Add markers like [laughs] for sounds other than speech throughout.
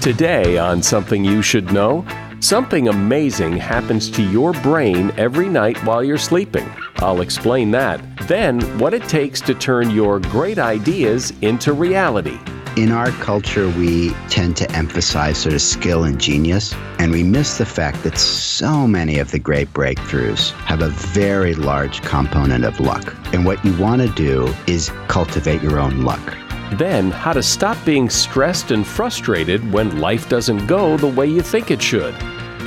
Today, on Something You Should Know, something amazing happens to your brain every night while you're sleeping. I'll explain that. Then, what it takes to turn your great ideas into reality. In our culture, we tend to emphasize sort of skill and genius, and we miss the fact that so many of the great breakthroughs have a very large component of luck. And what you want to do is cultivate your own luck. Then, how to stop being stressed and frustrated when life doesn't go the way you think it should.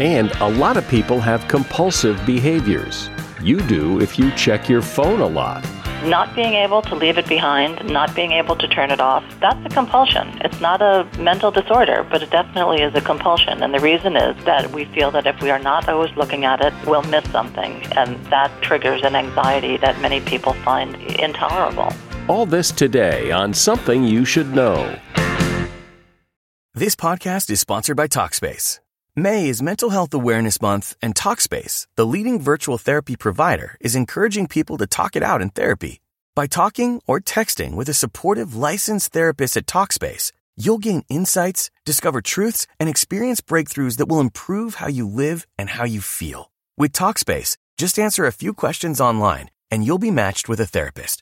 And a lot of people have compulsive behaviors. You do if you check your phone a lot. Not being able to leave it behind, not being able to turn it off, that's a compulsion. It's not a mental disorder, but it definitely is a compulsion. And the reason is that we feel that if we are not always looking at it, we'll miss something. And that triggers an anxiety that many people find intolerable. All this today on Something You Should Know. This podcast is sponsored by Talkspace. May is Mental Health Awareness Month, and Talkspace, the leading virtual therapy provider, is encouraging people to talk it out in therapy. By talking or texting with a supportive licensed therapist at Talkspace, you'll gain insights, discover truths, and experience breakthroughs that will improve how you live and how you feel. With Talkspace, just answer a few questions online, and you'll be matched with a therapist.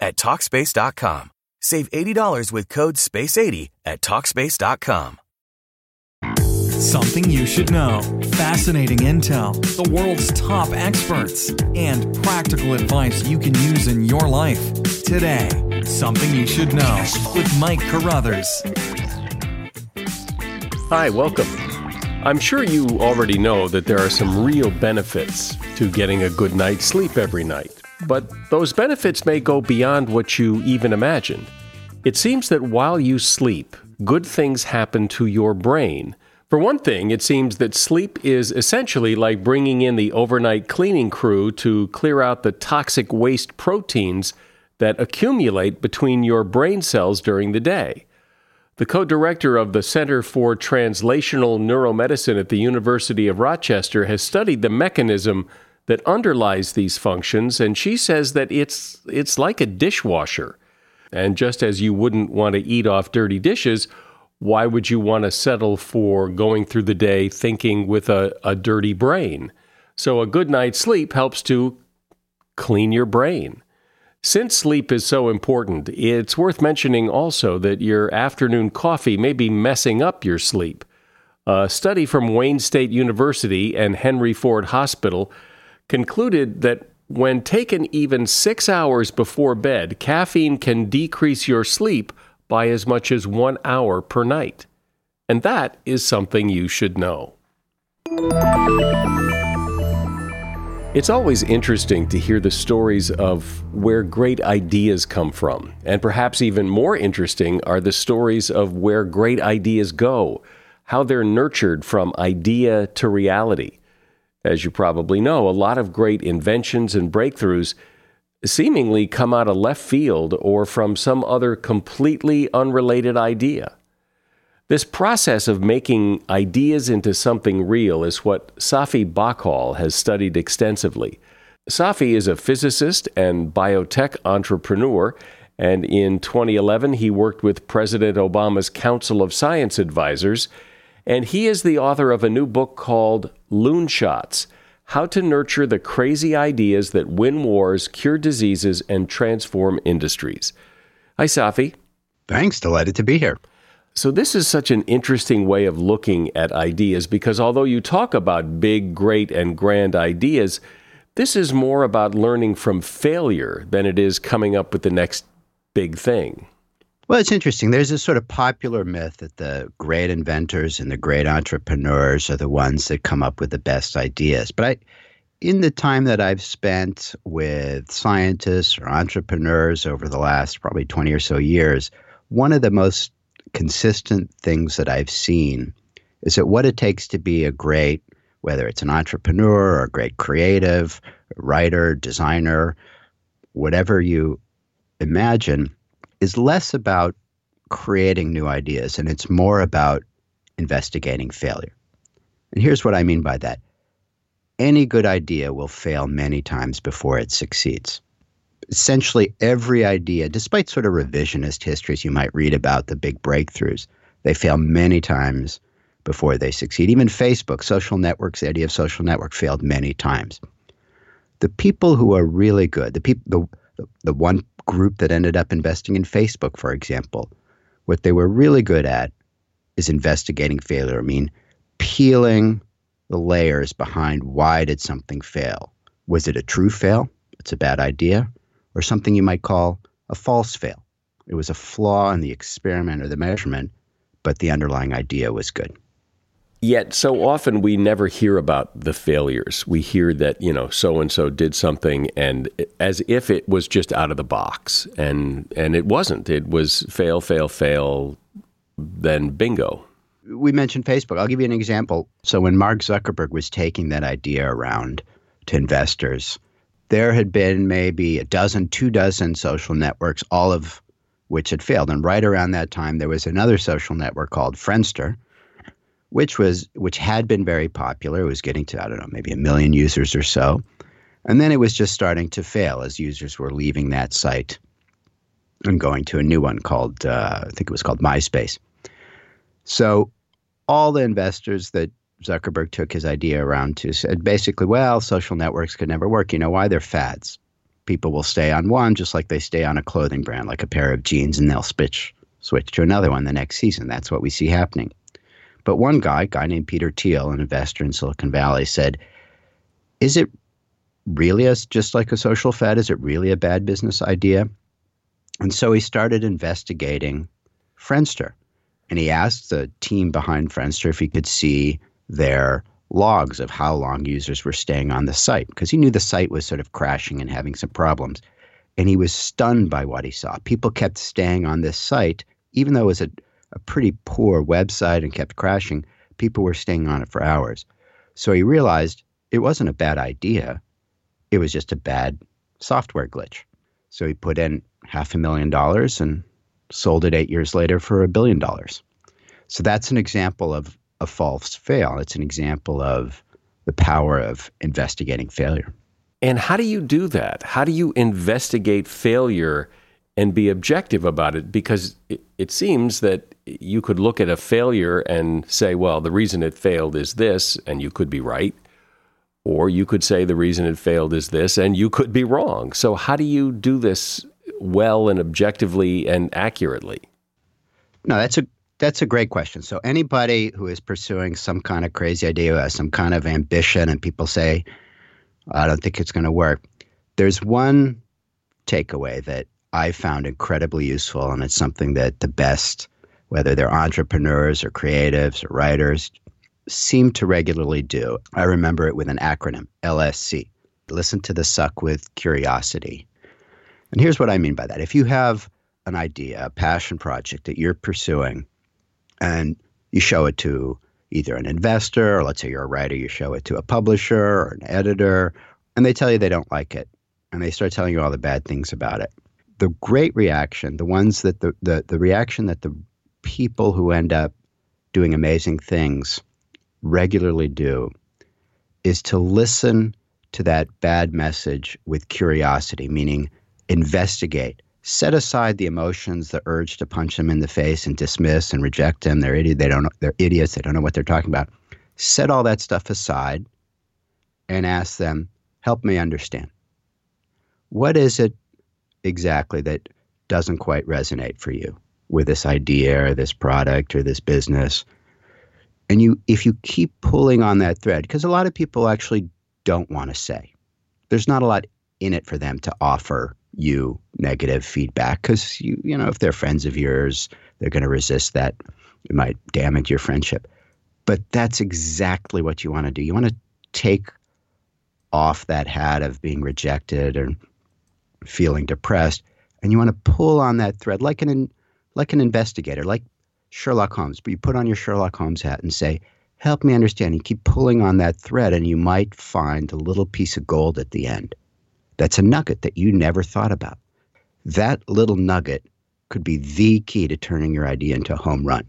at Talkspace.com. Save $80 with code SPACE80 at Talkspace.com. Something you should know. Fascinating intel, the world's top experts, and practical advice you can use in your life. Today, Something You Should Know with Mike Carruthers. Hi, welcome. I'm sure you already know that there are some real benefits to getting a good night's sleep every night, but those benefits may go beyond what you even imagine. It seems that while you sleep, good things happen to your brain. For one thing, it seems that sleep is essentially like bringing in the overnight cleaning crew to clear out the toxic waste proteins that accumulate between your brain cells during the day. The co director of the Center for Translational Neuromedicine at the University of Rochester has studied the mechanism that underlies these functions, and she says that it's, it's like a dishwasher. And just as you wouldn't want to eat off dirty dishes, why would you want to settle for going through the day thinking with a, a dirty brain? So, a good night's sleep helps to clean your brain. Since sleep is so important, it's worth mentioning also that your afternoon coffee may be messing up your sleep. A study from Wayne State University and Henry Ford Hospital concluded that when taken even six hours before bed, caffeine can decrease your sleep by as much as one hour per night. And that is something you should know. It's always interesting to hear the stories of where great ideas come from. And perhaps even more interesting are the stories of where great ideas go, how they're nurtured from idea to reality. As you probably know, a lot of great inventions and breakthroughs seemingly come out of left field or from some other completely unrelated idea. This process of making ideas into something real is what Safi Bahcall has studied extensively. Safi is a physicist and biotech entrepreneur, and in 2011 he worked with President Obama's Council of Science Advisors, and he is the author of a new book called Loonshots How to Nurture the Crazy Ideas That Win Wars, Cure Diseases, and Transform Industries. Hi, Safi. Thanks. Delighted to be here. So, this is such an interesting way of looking at ideas because although you talk about big, great, and grand ideas, this is more about learning from failure than it is coming up with the next big thing. Well, it's interesting. There's a sort of popular myth that the great inventors and the great entrepreneurs are the ones that come up with the best ideas. But I, in the time that I've spent with scientists or entrepreneurs over the last probably 20 or so years, one of the most consistent things that I've seen is that what it takes to be a great, whether it's an entrepreneur or a great creative, writer, designer, whatever you imagine, is less about creating new ideas and it's more about investigating failure. And here's what I mean by that any good idea will fail many times before it succeeds. Essentially, every idea, despite sort of revisionist histories you might read about the big breakthroughs, they fail many times before they succeed. Even Facebook, social networks, the idea of social network failed many times. The people who are really good, the people, the, the one group that ended up investing in Facebook, for example, what they were really good at is investigating failure. I mean, peeling the layers behind why did something fail? Was it a true fail? It's a bad idea. Or something you might call a false fail. It was a flaw in the experiment or the measurement, but the underlying idea was good. Yet so often we never hear about the failures. We hear that, you know, so and so did something and as if it was just out of the box and and it wasn't. It was fail, fail, fail, then bingo we mentioned Facebook. I'll give you an example. So when Mark Zuckerberg was taking that idea around to investors, there had been maybe a dozen, two dozen social networks, all of which had failed. And right around that time, there was another social network called Friendster, which was which had been very popular. It was getting to I don't know maybe a million users or so, and then it was just starting to fail as users were leaving that site and going to a new one called uh, I think it was called MySpace. So all the investors that Zuckerberg took his idea around to said basically, well, social networks could never work. You know why? They're fads. People will stay on one just like they stay on a clothing brand, like a pair of jeans, and they'll switch switch to another one the next season. That's what we see happening. But one guy, a guy named Peter Thiel, an investor in Silicon Valley, said, "Is it really as just like a social fad? Is it really a bad business idea?" And so he started investigating Friendster and he asked the team behind Friendster if he could see their logs of how long users were staying on the site because he knew the site was sort of crashing and having some problems. And he was stunned by what he saw. People kept staying on this site, even though it was a, a pretty poor website and kept crashing, people were staying on it for hours. So he realized it wasn't a bad idea, it was just a bad software glitch. So he put in half a million dollars and sold it eight years later for a billion dollars. So that's an example of a false fail. It's an example of the power of investigating failure. And how do you do that? How do you investigate failure and be objective about it? Because it, it, seems that you could look at a failure and say, well, the reason it failed is this, and you could be right. Or you could say the reason it failed is this, and you could be wrong. So, how do you do this well and objectively and accurately? No, that's a that's a great question. So anybody who is pursuing some kind of crazy idea, who has some kind of ambition, and people say, "I don't think it's going to work," there's one takeaway that I found incredibly useful, and it's something that the best, whether they're entrepreneurs or creatives or writers, seem to regularly do. I remember it with an acronym, LSC. Listen to the suck with curiosity. And here's what I mean by that. If you have an idea, a passion project that you're pursuing, and you show it to either an investor, or let's say you're a writer, you show it to a publisher or an editor, and they tell you they don't like it. And they start telling you all the bad things about it. The great reaction, the ones that the, the, the reaction that the people who end up doing amazing things regularly do is to listen to that bad message with curiosity, meaning investigate. Set aside the emotions, the urge to punch them in the face and dismiss and reject them. They're idiot. They don't. They're idiots. They don't know what they're talking about. Set all that stuff aside, and ask them, "Help me understand. What is it exactly that doesn't quite resonate for you with this idea or this product or this business?" And you, if you keep pulling on that thread, because a lot of people actually don't want to say. There's not a lot in it for them to offer you negative feedback because you you know if they're friends of yours they're going to resist that it might damage your friendship but that's exactly what you want to do you want to take off that hat of being rejected or feeling depressed and you want to pull on that thread like an like an investigator like Sherlock Holmes, but you put on your Sherlock Holmes hat and say, Help me understand. You keep pulling on that thread, and you might find a little piece of gold at the end. That's a nugget that you never thought about. That little nugget could be the key to turning your idea into a home run.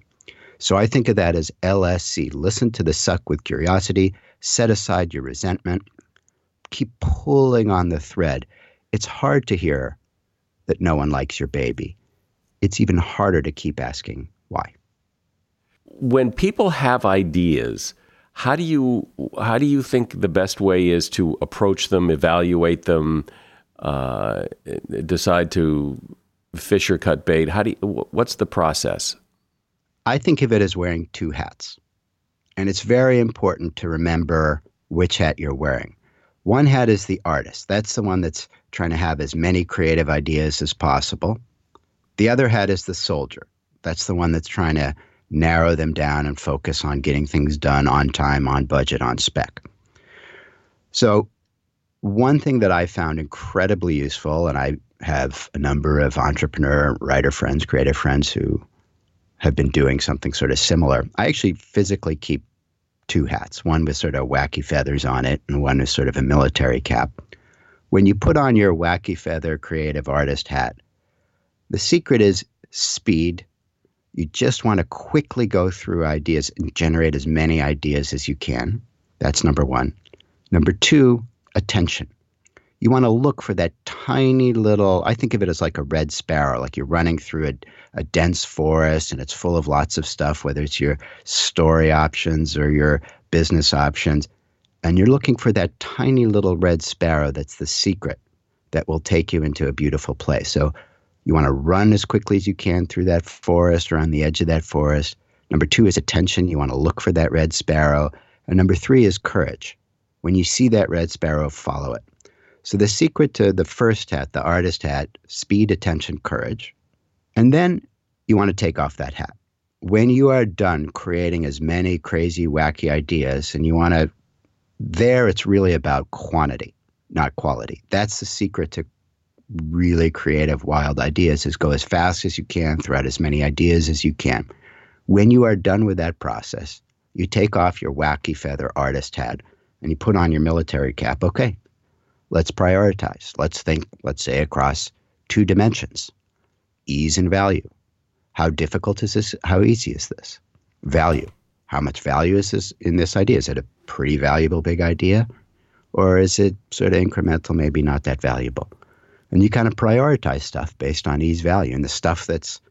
So I think of that as LSC. Listen to the suck with curiosity, set aside your resentment, keep pulling on the thread. It's hard to hear that no one likes your baby. It's even harder to keep asking why. When people have ideas, how do you how do you think the best way is to approach them, evaluate them, uh, decide to fish or cut bait? How do you, what's the process? I think of it as wearing two hats. And it's very important to remember which hat you're wearing. One hat is the artist. That's the one that's trying to have as many creative ideas as possible. The other hat is the soldier. That's the one that's trying to narrow them down and focus on getting things done on time, on budget, on spec. So, one thing that I found incredibly useful, and I have a number of entrepreneur, writer friends, creative friends who have been doing something sort of similar. I actually physically keep two hats, one with sort of wacky feathers on it, and one with sort of a military cap. When you put on your wacky feather creative artist hat, the secret is speed. You just want to quickly go through ideas and generate as many ideas as you can. That's number one. Number two, attention you want to look for that tiny little i think of it as like a red sparrow like you're running through a, a dense forest and it's full of lots of stuff whether it's your story options or your business options and you're looking for that tiny little red sparrow that's the secret that will take you into a beautiful place. So you want to run as quickly as you can through that forest or on the edge of that forest. Number two is attention. You want to look for that red sparrow. And number three is courage. When you see that red sparrow follow it. So the secret to the first hat, the artist hat, speed, attention, courage. And then you want to take off that hat. When you are done creating as many crazy, wacky ideas, and you want to, there it's really about quantity, not quality. That's the secret to really creative, wild ideas is go as fast as you can, throw out as many ideas as you can. When you are done with that process, you take off your wacky feather artist hat and you put on your military cap. Okay, Let's prioritize. Let's think, let's say, across two dimensions ease and value. How difficult is this? How easy is this? Value. How much value is this in this idea? Is it a pretty valuable big idea? Or is it sort of incremental, maybe not that valuable? And you kind of prioritize stuff based on ease value. And the stuff that's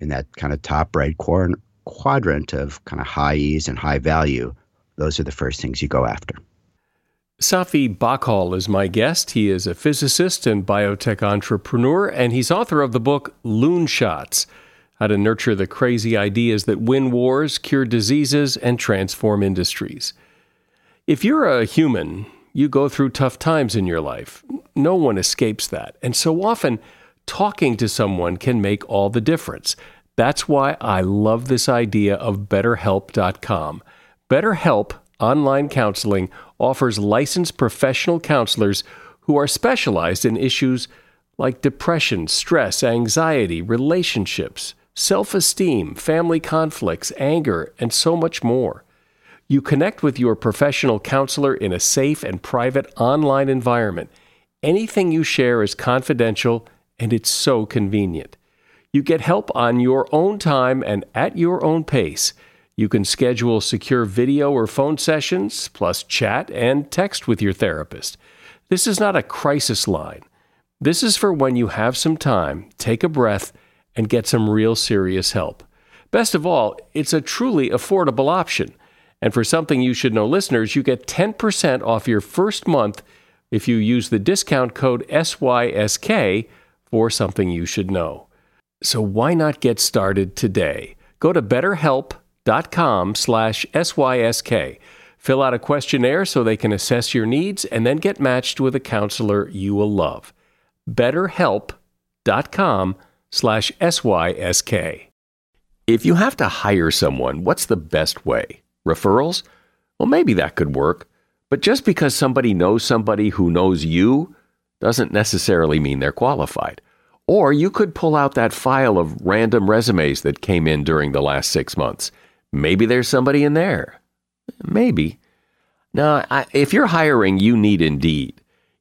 in that kind of top right quadrant of kind of high ease and high value, those are the first things you go after. Safi Bahcall is my guest. He is a physicist and biotech entrepreneur, and he's author of the book Loonshots How to Nurture the Crazy Ideas That Win Wars, Cure Diseases, and Transform Industries. If you're a human, you go through tough times in your life. No one escapes that. And so often, talking to someone can make all the difference. That's why I love this idea of BetterHelp.com. BetterHelp online counseling offers licensed professional counselors who are specialized in issues like depression, stress, anxiety, relationships, self esteem, family conflicts, anger, and so much more. You connect with your professional counselor in a safe and private online environment. Anything you share is confidential and it's so convenient. You get help on your own time and at your own pace. You can schedule secure video or phone sessions, plus chat and text with your therapist. This is not a crisis line. This is for when you have some time, take a breath, and get some real serious help. Best of all, it's a truly affordable option. And for something you should know listeners, you get 10% off your first month if you use the discount code SYSK for something you should know. So why not get started today? Go to betterhelp.com slash s-y-s-k Fill out a questionnaire so they can assess your needs and then get matched with a counselor you will love. BetterHelp.com slash SYSK. If you have to hire someone, what's the best way? Referrals? Well, maybe that could work. But just because somebody knows somebody who knows you doesn't necessarily mean they're qualified. Or you could pull out that file of random resumes that came in during the last six months. Maybe there's somebody in there. Maybe. Now, I, if you're hiring, you need Indeed.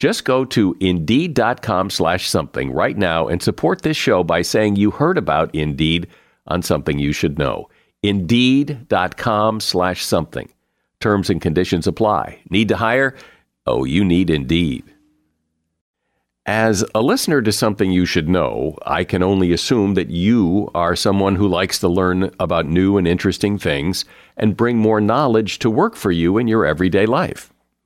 Just go to indeed.com slash something right now and support this show by saying you heard about Indeed on something you should know. Indeed.com slash something. Terms and conditions apply. Need to hire? Oh, you need Indeed. As a listener to something you should know, I can only assume that you are someone who likes to learn about new and interesting things and bring more knowledge to work for you in your everyday life.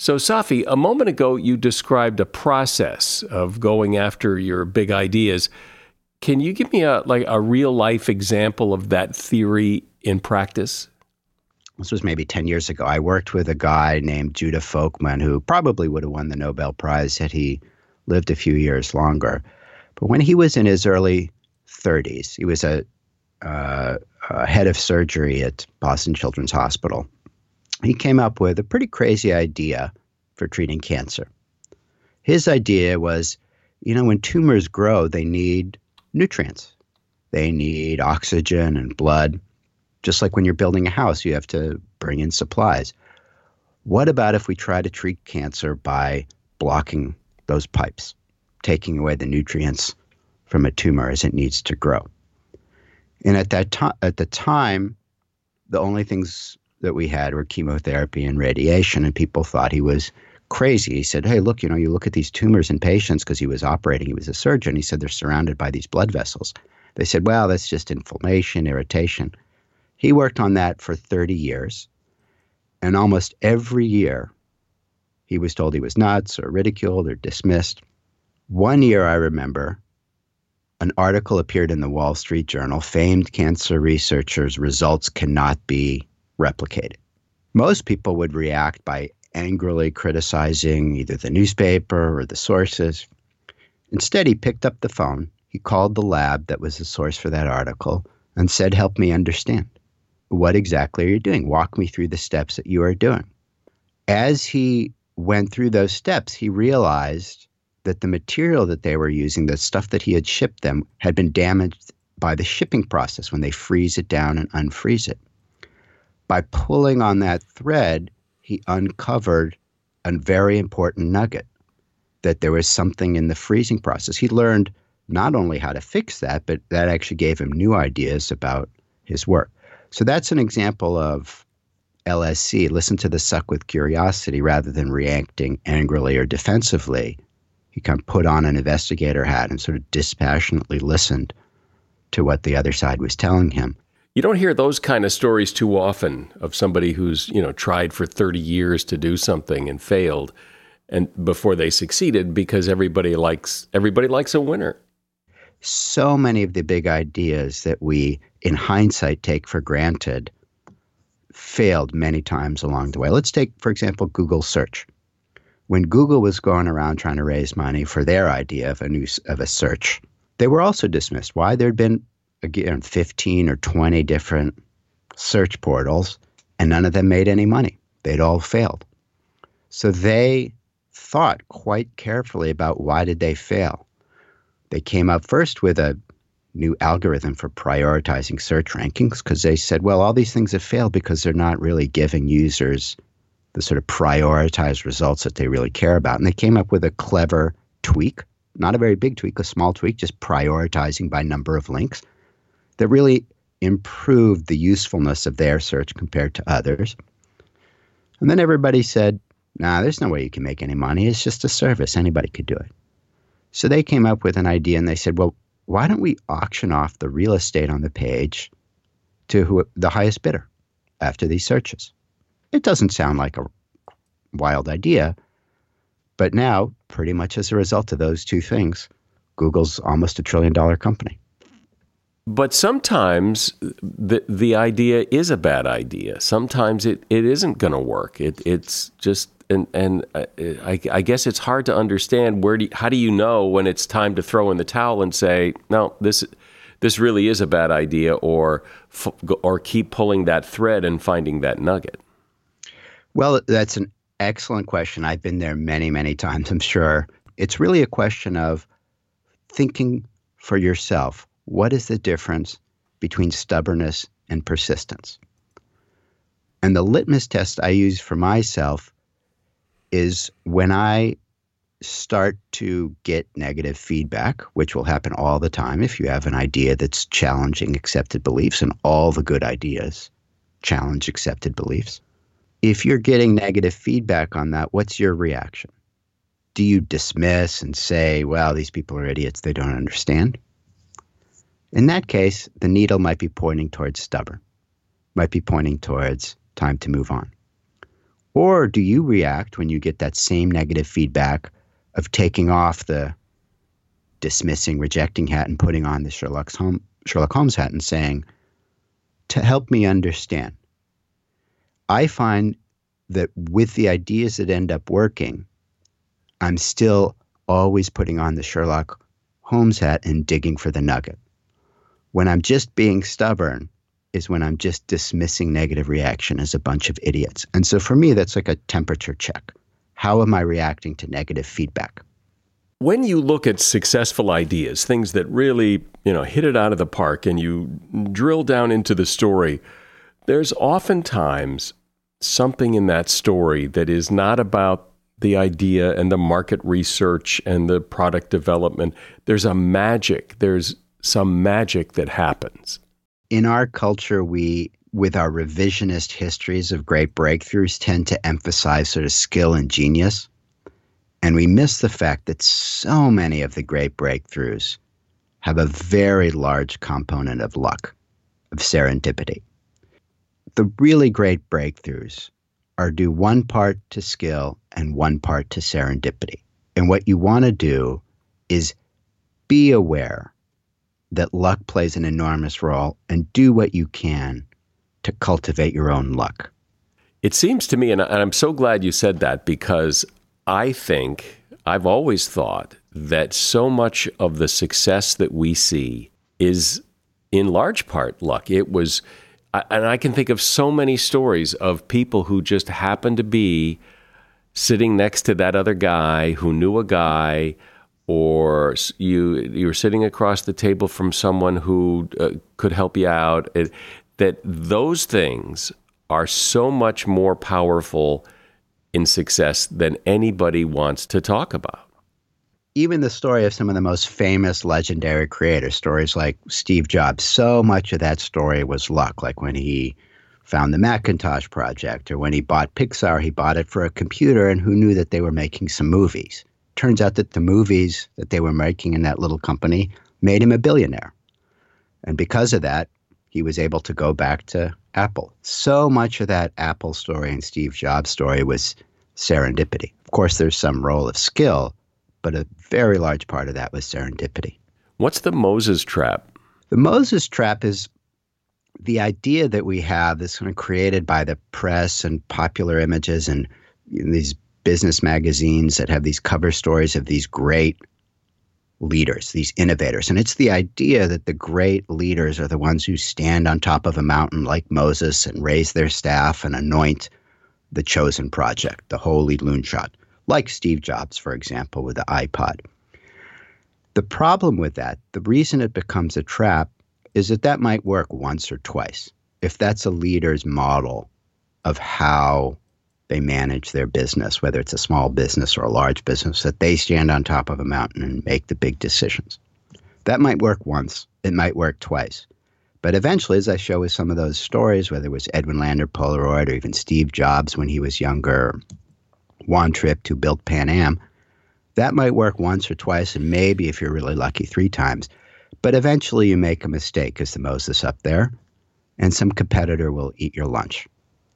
So, Safi, a moment ago you described a process of going after your big ideas. Can you give me a like a real life example of that theory in practice? This was maybe 10 years ago. I worked with a guy named Judah Folkman who probably would have won the Nobel Prize had he lived a few years longer. But when he was in his early 30s, he was a, uh, a head of surgery at Boston Children's Hospital he came up with a pretty crazy idea for treating cancer. His idea was you know, when tumors grow, they need nutrients, they need oxygen and blood. Just like when you're building a house, you have to bring in supplies. What about if we try to treat cancer by blocking those pipes, taking away the nutrients from a tumor as it needs to grow? And at that time, at the time, the only things that we had were chemotherapy and radiation, and people thought he was crazy. He said, Hey, look, you know, you look at these tumors in patients because he was operating, he was a surgeon. He said they're surrounded by these blood vessels. They said, Well, that's just inflammation, irritation. He worked on that for 30 years. And almost every year, he was told he was nuts or ridiculed or dismissed. One year, I remember, an article appeared in the Wall Street Journal famed cancer researchers' results cannot be replicated. Most people would react by angrily criticizing either the newspaper or the sources. Instead, he picked up the phone, he called the lab that was the source for that article, and said, Help me understand. What exactly are you doing? Walk me through the steps that you are doing. As he went through those steps, he realized that the material that they were using, the stuff that he had shipped them, had been damaged by the shipping process when they freeze it down and unfreeze it by pulling on that thread, he uncovered a very important nugget that there was something in the freezing process. He learned not only how to fix that, but that actually gave him new ideas about his work. So that's an example of LSC, listen to the suck with curiosity rather than reacting angrily or defensively. He kind of put on an investigator hat and sort of dispassionately listened to what the other side was telling him. You don't hear those kind of stories too often of somebody who's, you know, tried for 30 years to do something and failed and before they succeeded because everybody likes everybody likes a winner. So many of the big ideas that we in hindsight, take for granted failed many times along the way. Let's take, for example, Google search. When Google was going around trying to raise money for their idea of a new of a search, they were also dismissed. Why? There'd been again 15 or 20 different search portals, and none of them made any money. They'd all failed. So they thought quite carefully about why did they fail. They came up first with a new algorithm for prioritizing search rankings because they said, well, all these things have failed because they're not really giving users the sort of prioritized results that they really care about. And they came up with a clever tweak, not a very big tweak, a small tweak, just prioritizing by number of links that really improved the usefulness of their search compared to others. And then everybody said, nah, there's no way you can make any money. It's just a service. Anybody could do it. So they came up with an idea and they said, well, why don't we auction off the real estate on the page to who, the highest bidder after these searches? It doesn't sound like a wild idea, but now, pretty much as a result of those two things, Google's almost a trillion dollar company. But sometimes the the idea is a bad idea. Sometimes it, it isn't going to work. It it's just and and uh, I, I, guess it's hard to understand where do you, how do you know when it's time to throw in the towel and say no this this really is a bad idea or or keep pulling that thread and finding that nugget. Well, that's an excellent question. I've been there many many times. I'm sure it's really a question of thinking for yourself. What is the difference between stubbornness and persistence? And the litmus test I use for myself is when I start to get negative feedback, which will happen all the time if you have an idea that's challenging accepted beliefs, and all the good ideas challenge accepted beliefs. If you're getting negative feedback on that, what's your reaction? Do you dismiss and say, well, these people are idiots, they don't understand? In that case, the needle might be pointing towards stubborn, might be pointing towards time to move on. Or do you react when you get that same negative feedback of taking off the dismissing, rejecting hat and putting on the Sherlock Holmes, Sherlock Holmes hat and saying, to help me understand? I find that with the ideas that end up working, I'm still always putting on the Sherlock Holmes hat and digging for the nugget. When I'm just being stubborn, is when I'm just dismissing negative reaction as a bunch of idiots. And so for me, that's like a temperature check. How am I reacting to negative feedback? When you look at successful ideas, things that really, you know, hit it out of the park and you drill down into the story, there's oftentimes something in that story that is not about the idea and the market research and the product development. There's a magic. There's some magic that happens in our culture, we, with our revisionist histories of great breakthroughs, tend to emphasize sort of skill and genius. And we miss the fact that so many of the great breakthroughs have a very large component of luck, of serendipity. The really great breakthroughs are due one part to skill and one part to serendipity. And what you want to do is be aware that luck plays an enormous role and do what you can to cultivate your own luck. It seems to me, and I'm so glad you said that because I think I've always thought that so much of the success that we see is in large part luck. It was, and I can think of so many stories of people who just happened to be sitting next to that other guy who knew a guy or you you're sitting across the table from someone who uh, could help you out it, that those things are so much more powerful in success than anybody wants to talk about. Even the story of some of the most famous legendary creators stories like Steve Jobs so much of that story was luck like when he found the Macintosh project or when he bought Pixar he bought it for a computer and who knew that they were making some movies turns out that the movies that they were making in that little company made him a billionaire. And because of that, he was able to go back to Apple. So much of that Apple story and Steve Jobs story was serendipity. Of course, there's some role of skill, but a very large part of that was serendipity. What's the Moses trap? The Moses trap is the idea that we have this kind of created by the press and popular images and these business magazines that have these cover stories of these great leaders, these innovators. And it's the idea that the great leaders are the ones who stand on top of a mountain like Moses and raise their staff and anoint the chosen project, the holy loonshot, like Steve Jobs, for example, with the iPod. The problem with that, the reason it becomes a trap, is that that might work once or twice. If that's a leader's model of how they manage their business, whether it's a small business or a large business, that they stand on top of a mountain and make the big decisions. That might work once, it might work twice. But eventually, as I show with some of those stories, whether it was Edwin Land of Polaroid or even Steve Jobs when he was younger, Juan Trippe who built Pan Am, that might work once or twice, and maybe if you're really lucky, three times. But eventually you make a mistake as the Moses up there, and some competitor will eat your lunch.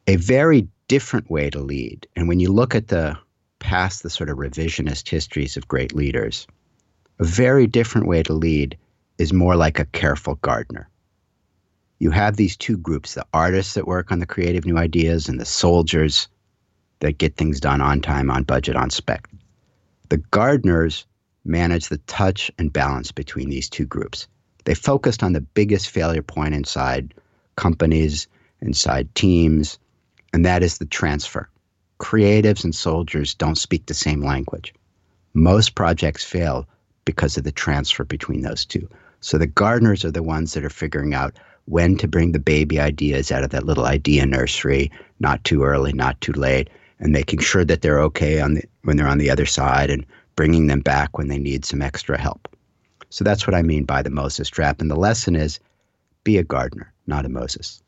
A very different way to lead. And when you look at the past, the sort of revisionist histories of great leaders, a very different way to lead is more like a careful gardener. You have these two groups the artists that work on the creative new ideas and the soldiers that get things done on time, on budget, on spec. The gardeners manage the touch and balance between these two groups. They focused on the biggest failure point inside companies, inside teams, and that is the transfer. Creatives and soldiers don't speak the same language. Most projects fail because of the transfer between those two. So the gardeners are the ones that are figuring out when to bring the baby ideas out of that little idea nursery, not too early, not too late, and making sure that they're okay on the, when they're on the other side and bringing them back when they need some extra help. So that's what I mean by the Moses trap. And the lesson is be a gardener, not a Moses.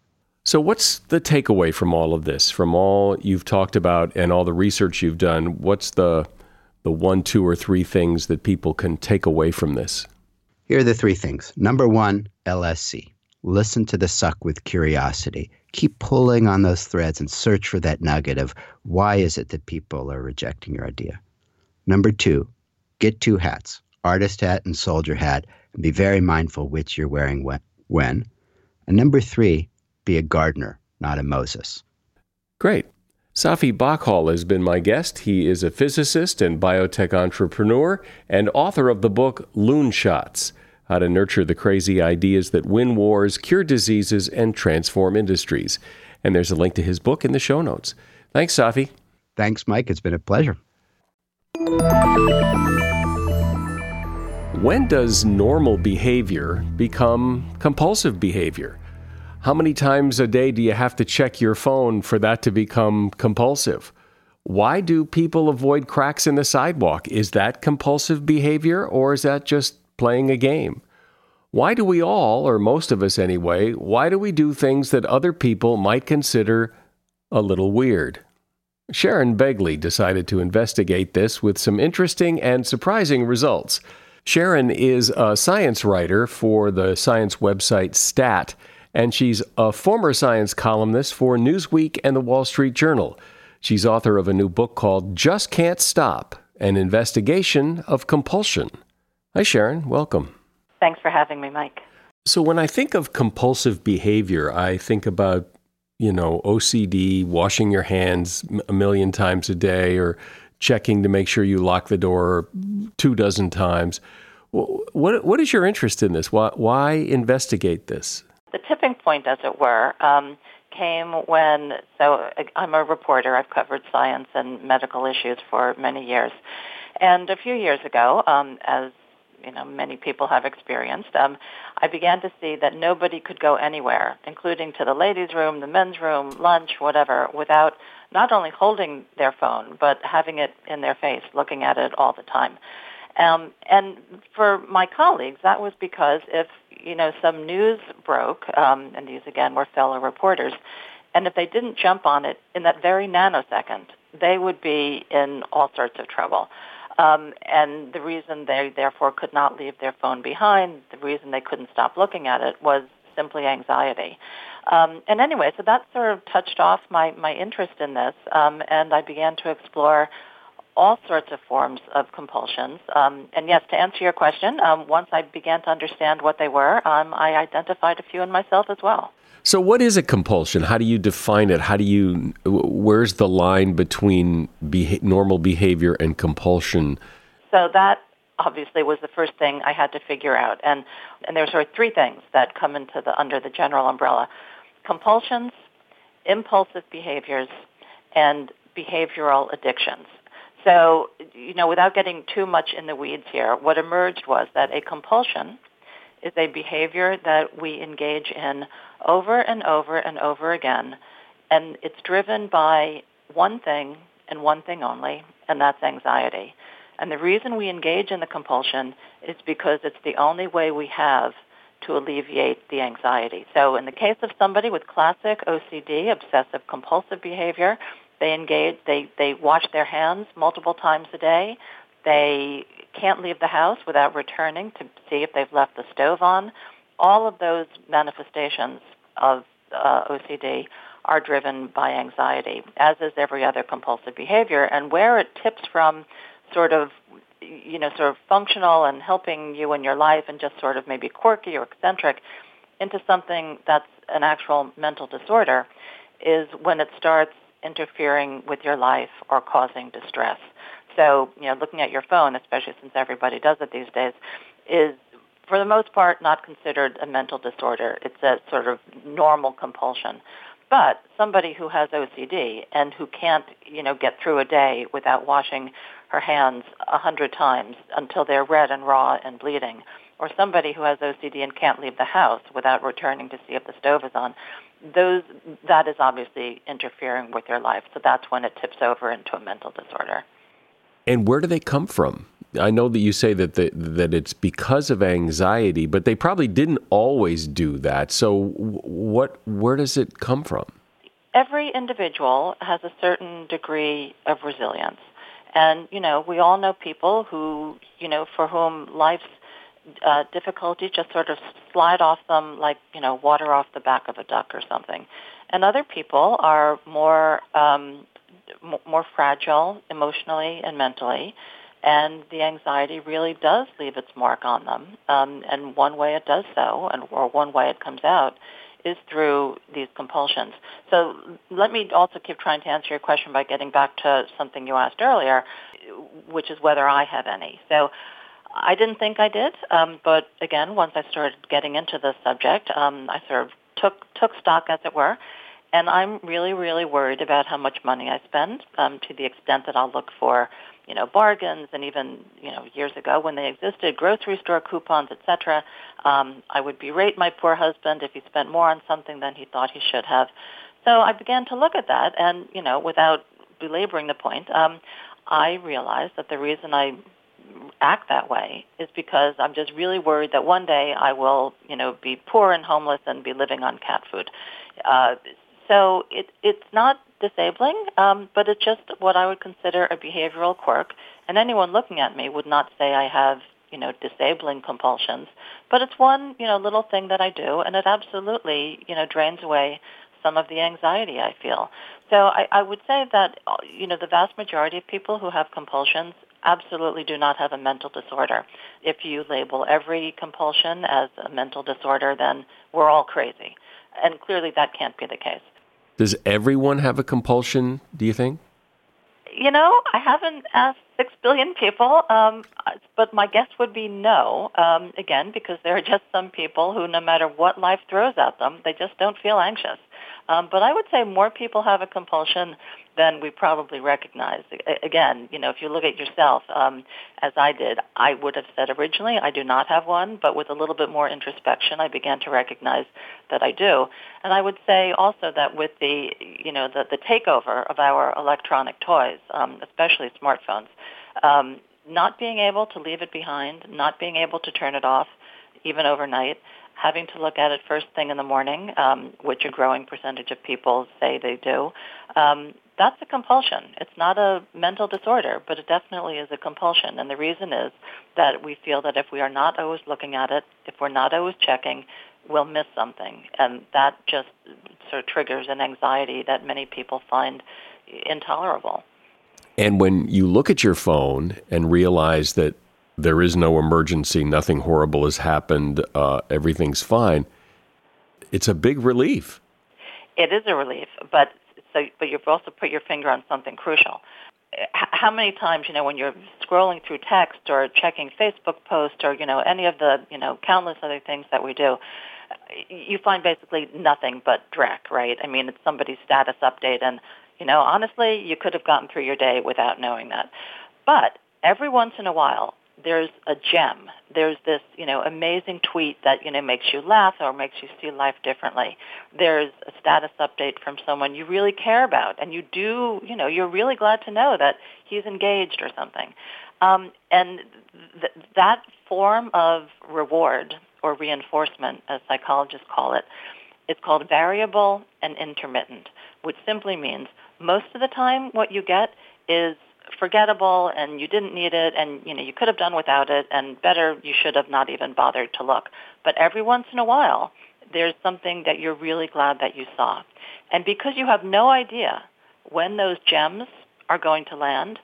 So, what's the takeaway from all of this, from all you've talked about and all the research you've done? What's the the one, two, or three things that people can take away from this? Here are the three things. Number one, LSC. Listen to the suck with curiosity. Keep pulling on those threads and search for that nugget of why is it that people are rejecting your idea. Number two, get two hats, artist hat and soldier hat, and be very mindful which you're wearing when. And number three, be a gardener, not a Moses. Great. Safi Bahcall has been my guest. He is a physicist and biotech entrepreneur and author of the book Loonshots How to Nurture the Crazy Ideas That Win Wars, Cure Diseases, and Transform Industries. And there's a link to his book in the show notes. Thanks, Safi. Thanks, Mike. It's been a pleasure. When does normal behavior become compulsive behavior? How many times a day do you have to check your phone for that to become compulsive? Why do people avoid cracks in the sidewalk? Is that compulsive behavior or is that just playing a game? Why do we all, or most of us anyway, why do we do things that other people might consider a little weird? Sharon Begley decided to investigate this with some interesting and surprising results. Sharon is a science writer for the science website STAT and she's a former science columnist for Newsweek and the Wall Street Journal. She's author of a new book called Just Can't Stop An Investigation of Compulsion. Hi, Sharon. Welcome. Thanks for having me, Mike. So, when I think of compulsive behavior, I think about, you know, OCD, washing your hands a million times a day, or checking to make sure you lock the door two dozen times. What, what is your interest in this? Why, why investigate this? The tipping point, as it were, um, came when, so I'm a reporter. I've covered science and medical issues for many years. And a few years ago, um, as you know, many people have experienced, um, I began to see that nobody could go anywhere, including to the ladies' room, the men's room, lunch, whatever, without not only holding their phone, but having it in their face, looking at it all the time. Um, and for my colleagues, that was because if you know some news broke, um, and these again were fellow reporters, and if they didn't jump on it in that very nanosecond, they would be in all sorts of trouble. Um, and the reason they therefore could not leave their phone behind, the reason they couldn't stop looking at it was simply anxiety. Um, and anyway, so that sort of touched off my, my interest in this, um, and I began to explore all sorts of forms of compulsions. Um, and yes, to answer your question, um, once I began to understand what they were, um, I identified a few in myself as well. So, what is a compulsion? How do you define it? How do you, where's the line between beha- normal behavior and compulsion? So, that obviously was the first thing I had to figure out. And, and there's sort of three things that come into the, under the general umbrella. Compulsions, impulsive behaviors, and behavioral addictions. So, you know, without getting too much in the weeds here, what emerged was that a compulsion is a behavior that we engage in over and over and over again, and it's driven by one thing and one thing only, and that's anxiety. And the reason we engage in the compulsion is because it's the only way we have to alleviate the anxiety. So in the case of somebody with classic OCD, obsessive compulsive behavior, they engage, they, they wash their hands multiple times a day. They can't leave the house without returning to see if they've left the stove on. All of those manifestations of uh, OCD are driven by anxiety, as is every other compulsive behavior. And where it tips from sort of you know, sort of functional and helping you in your life and just sort of maybe quirky or eccentric into something that's an actual mental disorder is when it starts interfering with your life or causing distress. So, you know, looking at your phone, especially since everybody does it these days, is for the most part not considered a mental disorder. It's a sort of normal compulsion. But somebody who has OCD and who can't, you know, get through a day without washing her hands a hundred times until they're red and raw and bleeding, or somebody who has OCD and can't leave the house without returning to see if the stove is on, those that is obviously interfering with your life. So that's when it tips over into a mental disorder. And where do they come from? I know that you say that the, that it's because of anxiety, but they probably didn't always do that. So what where does it come from? Every individual has a certain degree of resilience. And you know, we all know people who, you know, for whom life's uh, difficulties just sort of slide off them like you know water off the back of a duck or something, and other people are more um, m- more fragile emotionally and mentally, and the anxiety really does leave its mark on them. Um, and one way it does so, and or one way it comes out, is through these compulsions. So let me also keep trying to answer your question by getting back to something you asked earlier, which is whether I have any. So I didn't think I did, um, but again, once I started getting into the subject, um, I sort of took took stock, as it were, and I'm really, really worried about how much money I spend, um, to the extent that I'll look for, you know, bargains, and even you know, years ago when they existed, grocery store coupons, etc. Um, I would berate my poor husband if he spent more on something than he thought he should have. So I began to look at that, and you know, without belaboring the point, um, I realized that the reason I act that way is because I'm just really worried that one day I will, you know, be poor and homeless and be living on cat food. Uh, so it, it's not disabling, um, but it's just what I would consider a behavioral quirk. And anyone looking at me would not say I have, you know, disabling compulsions. But it's one, you know, little thing that I do, and it absolutely, you know, drains away some of the anxiety I feel. So I, I would say that, you know, the vast majority of people who have compulsions absolutely do not have a mental disorder. If you label every compulsion as a mental disorder, then we're all crazy. And clearly that can't be the case. Does everyone have a compulsion, do you think? You know, I haven't asked six billion people, um, but my guess would be no. Um, again, because there are just some people who, no matter what life throws at them, they just don't feel anxious. Um, but I would say more people have a compulsion than we probably recognize. Again, you know, if you look at yourself, um, as I did, I would have said originally I do not have one, but with a little bit more introspection, I began to recognize that I do. And I would say also that with the, you know, the, the takeover of our electronic toys, um, especially smartphones, um, not being able to leave it behind, not being able to turn it off, even overnight, having to look at it first thing in the morning, um, which a growing percentage of people say they do, um, that's a compulsion. It's not a mental disorder, but it definitely is a compulsion. And the reason is that we feel that if we are not always looking at it, if we're not always checking, we'll miss something. And that just sort of triggers an anxiety that many people find intolerable. And when you look at your phone and realize that there is no emergency, nothing horrible has happened, uh, everything's fine, it's a big relief. It is a relief, but so but you've also put your finger on something crucial. How many times, you know, when you're scrolling through text or checking Facebook posts or you know any of the you know countless other things that we do, you find basically nothing but dreck, right? I mean, it's somebody's status update, and you know, honestly, you could have gotten through your day without knowing that. But every once in a while, there's a gem. There's this, you know, amazing tweet that, you know, makes you laugh or makes you see life differently. There's a status update from someone you really care about and you do, you know, you're really glad to know that he's engaged or something. Um, and th- that form of reward or reinforcement, as psychologists call it, is called variable and intermittent, which simply means most of the time what you get is forgettable and you didn't need it and you know you could have done without it and better you should have not even bothered to look. But every once in a while there's something that you're really glad that you saw. And because you have no idea when those gems are going to land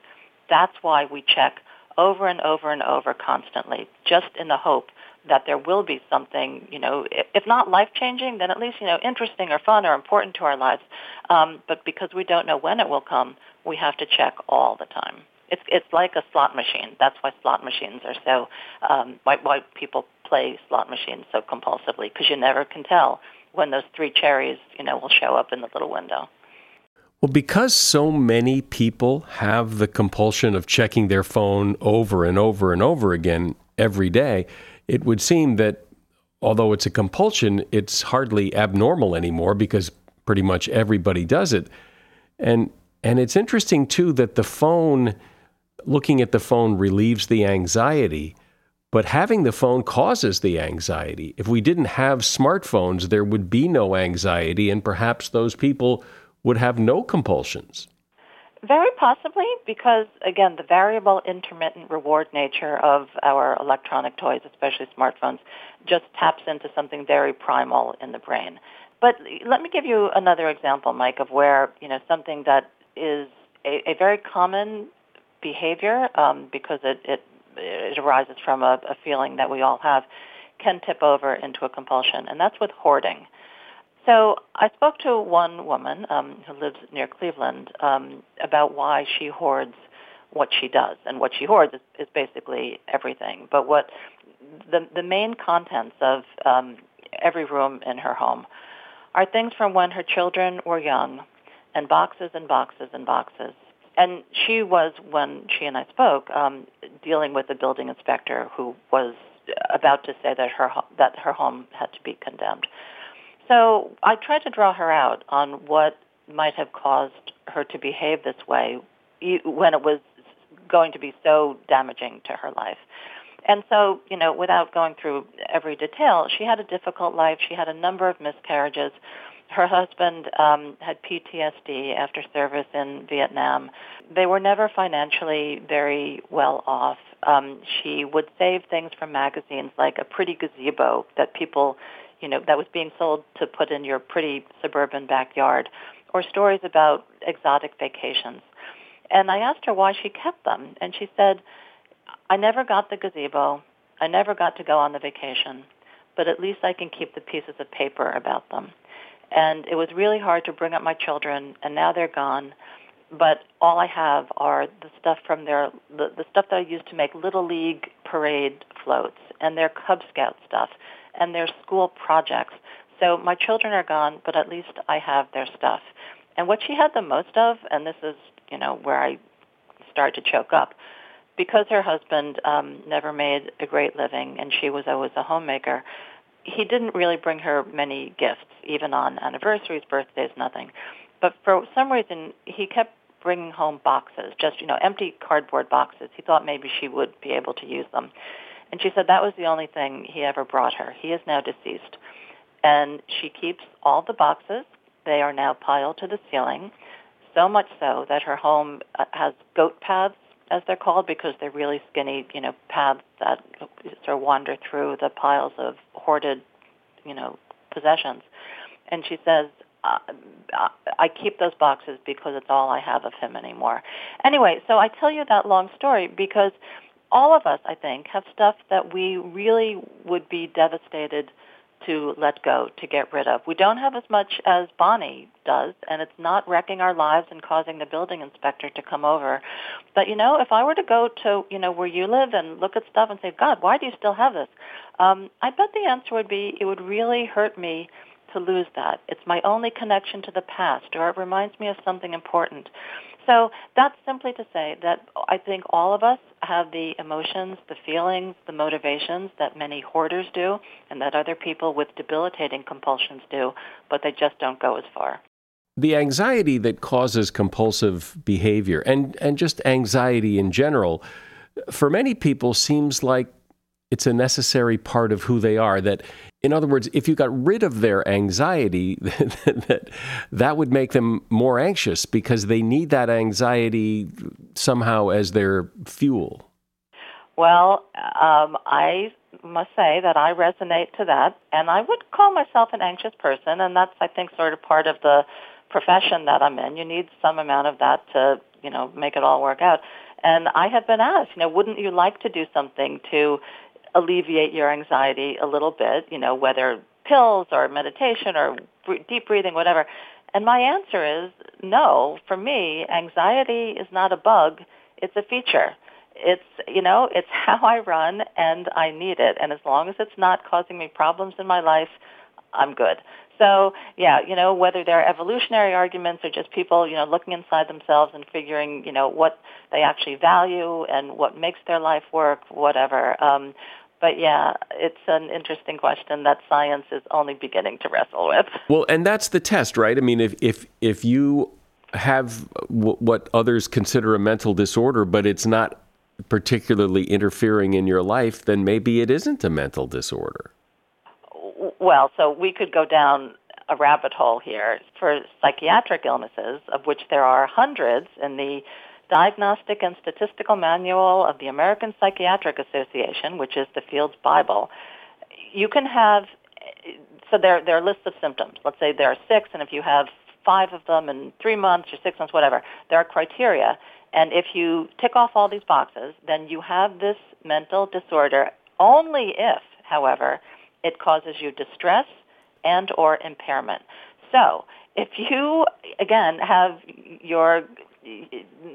that's why we check over and over and over constantly just in the hope that there will be something, you know, if not life changing, then at least, you know, interesting or fun or important to our lives. Um, but because we don't know when it will come, we have to check all the time. It's it's like a slot machine. That's why slot machines are so um, why why people play slot machines so compulsively because you never can tell when those three cherries, you know, will show up in the little window. Well, because so many people have the compulsion of checking their phone over and over and over again every day, it would seem that although it's a compulsion, it's hardly abnormal anymore because pretty much everybody does it. And and it's interesting too that the phone looking at the phone relieves the anxiety, but having the phone causes the anxiety. If we didn't have smartphones, there would be no anxiety and perhaps those people would have no compulsions. Very possibly, because again, the variable intermittent reward nature of our electronic toys, especially smartphones, just taps into something very primal in the brain. But let me give you another example, Mike, of where you know something that is a, a very common behavior um, because it, it it arises from a, a feeling that we all have can tip over into a compulsion, and that's with hoarding. So I spoke to one woman um, who lives near Cleveland um, about why she hoards what she does, and what she hoards is, is basically everything. But what the the main contents of um, every room in her home are things from when her children were young, and boxes and boxes and boxes. And she was, when she and I spoke, um, dealing with a building inspector who was about to say that her that her home had to be condemned. So I tried to draw her out on what might have caused her to behave this way when it was going to be so damaging to her life. And so, you know, without going through every detail, she had a difficult life. She had a number of miscarriages. Her husband um, had PTSD after service in Vietnam. They were never financially very well off. Um, she would save things from magazines like a pretty gazebo that people you know, that was being sold to put in your pretty suburban backyard, or stories about exotic vacations. And I asked her why she kept them, and she said, I never got the gazebo. I never got to go on the vacation, but at least I can keep the pieces of paper about them. And it was really hard to bring up my children, and now they're gone. But all I have are the stuff from their the, the stuff that I used to make little league parade floats and their Cub Scout stuff and their school projects. So my children are gone, but at least I have their stuff. And what she had the most of, and this is, you know, where I start to choke up, because her husband um, never made a great living and she was always a homemaker, he didn't really bring her many gifts, even on anniversaries, birthdays, nothing. But for some reason, he kept bringing home boxes, just, you know, empty cardboard boxes. He thought maybe she would be able to use them. And she said that was the only thing he ever brought her. He is now deceased. And she keeps all the boxes. They are now piled to the ceiling, so much so that her home uh, has goat paths, as they're called, because they're really skinny, you know, paths that sort of wander through the piles of hoarded, you know, possessions. And she says, uh, I keep those boxes because it's all I have of him anymore. Anyway, so I tell you that long story because all of us, I think, have stuff that we really would be devastated to let go, to get rid of. We don't have as much as Bonnie does, and it's not wrecking our lives and causing the building inspector to come over. But you know, if I were to go to you know where you live and look at stuff and say, God, why do you still have this? Um, I bet the answer would be it would really hurt me to lose that. It's my only connection to the past, or it reminds me of something important. So that's simply to say that I think all of us have the emotions, the feelings, the motivations that many hoarders do and that other people with debilitating compulsions do, but they just don't go as far. The anxiety that causes compulsive behavior and, and just anxiety in general, for many people seems like it's a necessary part of who they are. That, in other words, if you got rid of their anxiety, [laughs] that that would make them more anxious because they need that anxiety somehow as their fuel. Well, um, I must say that I resonate to that, and I would call myself an anxious person, and that's I think sort of part of the profession that I'm in. You need some amount of that to you know make it all work out. And I have been asked, you know, wouldn't you like to do something to alleviate your anxiety a little bit, you know, whether pills or meditation or deep breathing, whatever. And my answer is no. For me, anxiety is not a bug, it's a feature. It's, you know, it's [laughs] how I run and I need it. And as long as it's not causing me problems in my life, I'm good. So, yeah, you know, whether they're evolutionary arguments or just people, you know, looking inside themselves and figuring, you know, what they actually value and what makes their life work, whatever. Um, but yeah, it's an interesting question that science is only beginning to wrestle with. Well, and that's the test, right? I mean, if if if you have w- what others consider a mental disorder, but it's not particularly interfering in your life, then maybe it isn't a mental disorder. Well, so we could go down a rabbit hole here for psychiatric illnesses, of which there are hundreds in the Diagnostic and Statistical Manual of the American Psychiatric Association, which is the field's Bible, you can have, so there, there are lists of symptoms. Let's say there are six, and if you have five of them in three months or six months, whatever, there are criteria. And if you tick off all these boxes, then you have this mental disorder only if, however, it causes you distress and or impairment. So if you, again, have your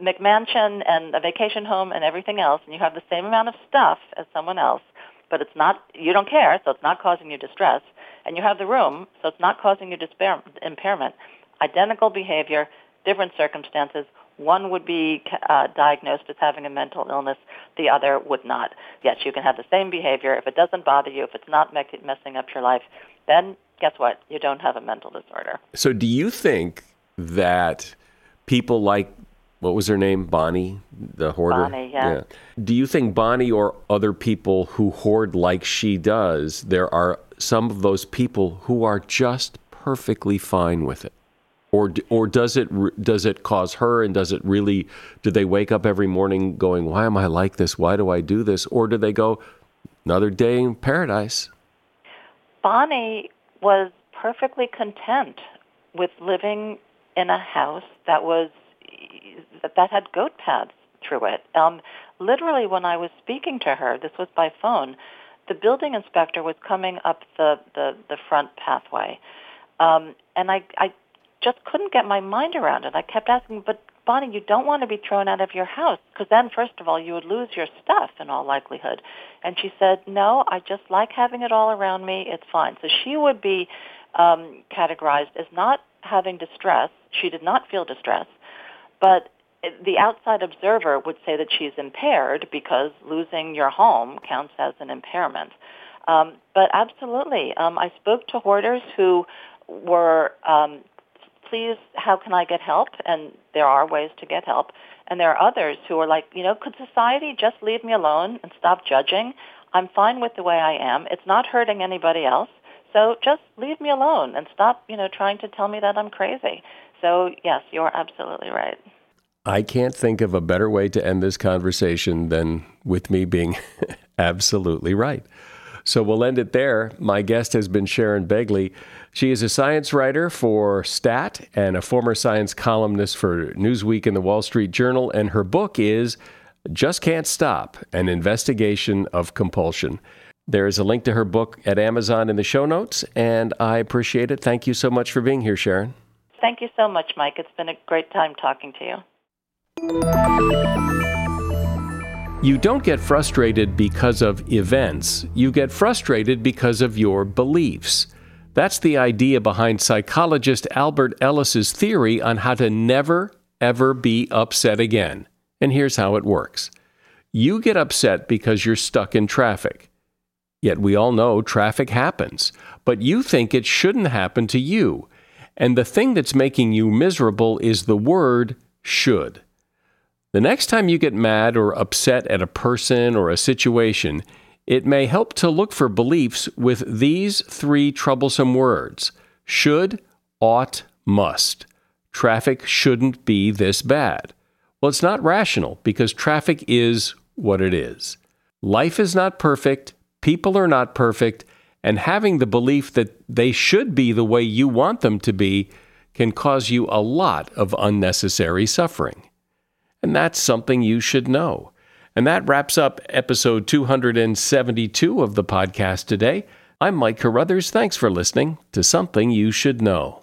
McMansion and a vacation home and everything else, and you have the same amount of stuff as someone else, but it's not, you don't care, so it's not causing you distress, and you have the room, so it's not causing you despair, impairment, identical behavior, different circumstances, one would be uh, diagnosed as having a mental illness, the other would not. Yes, you can have the same behavior. If it doesn't bother you, if it's not messing up your life, then guess what? You don't have a mental disorder. So, do you think that people like what was her name? Bonnie, the hoarder. Bonnie, yeah. yeah. Do you think Bonnie or other people who hoard like she does, there are some of those people who are just perfectly fine with it? Or, or does it does it cause her and does it really do they wake up every morning going why am I like this why do I do this or do they go another day in paradise Bonnie was perfectly content with living in a house that was that, had goat paths through it. Um, literally, when I was speaking to her, this was by phone. The building inspector was coming up the the, the front pathway, um, and I I just couldn't get my mind around it. I kept asking, but Bonnie, you don't want to be thrown out of your house because then, first of all, you would lose your stuff in all likelihood. And she said, no, I just like having it all around me. It's fine. So she would be um, categorized as not having distress. She did not feel distress, but the outside observer would say that she's impaired because losing your home counts as an impairment. Um, but absolutely, um, I spoke to hoarders who were, um, please, how can I get help? And there are ways to get help. And there are others who are like, you know, could society just leave me alone and stop judging? I'm fine with the way I am. It's not hurting anybody else. So just leave me alone and stop, you know, trying to tell me that I'm crazy. So yes, you're absolutely right. I can't think of a better way to end this conversation than with me being [laughs] absolutely right. So we'll end it there. My guest has been Sharon Begley. She is a science writer for STAT and a former science columnist for Newsweek and the Wall Street Journal. And her book is Just Can't Stop An Investigation of Compulsion. There is a link to her book at Amazon in the show notes, and I appreciate it. Thank you so much for being here, Sharon. Thank you so much, Mike. It's been a great time talking to you. You don't get frustrated because of events, you get frustrated because of your beliefs. That's the idea behind psychologist Albert Ellis's theory on how to never, ever be upset again. And here's how it works you get upset because you're stuck in traffic. Yet we all know traffic happens, but you think it shouldn't happen to you. And the thing that's making you miserable is the word should. The next time you get mad or upset at a person or a situation, it may help to look for beliefs with these three troublesome words should, ought, must. Traffic shouldn't be this bad. Well, it's not rational because traffic is what it is. Life is not perfect, people are not perfect, and having the belief that they should be the way you want them to be can cause you a lot of unnecessary suffering. And that's something you should know. And that wraps up episode 272 of the podcast today. I'm Mike Carruthers. Thanks for listening to Something You Should Know.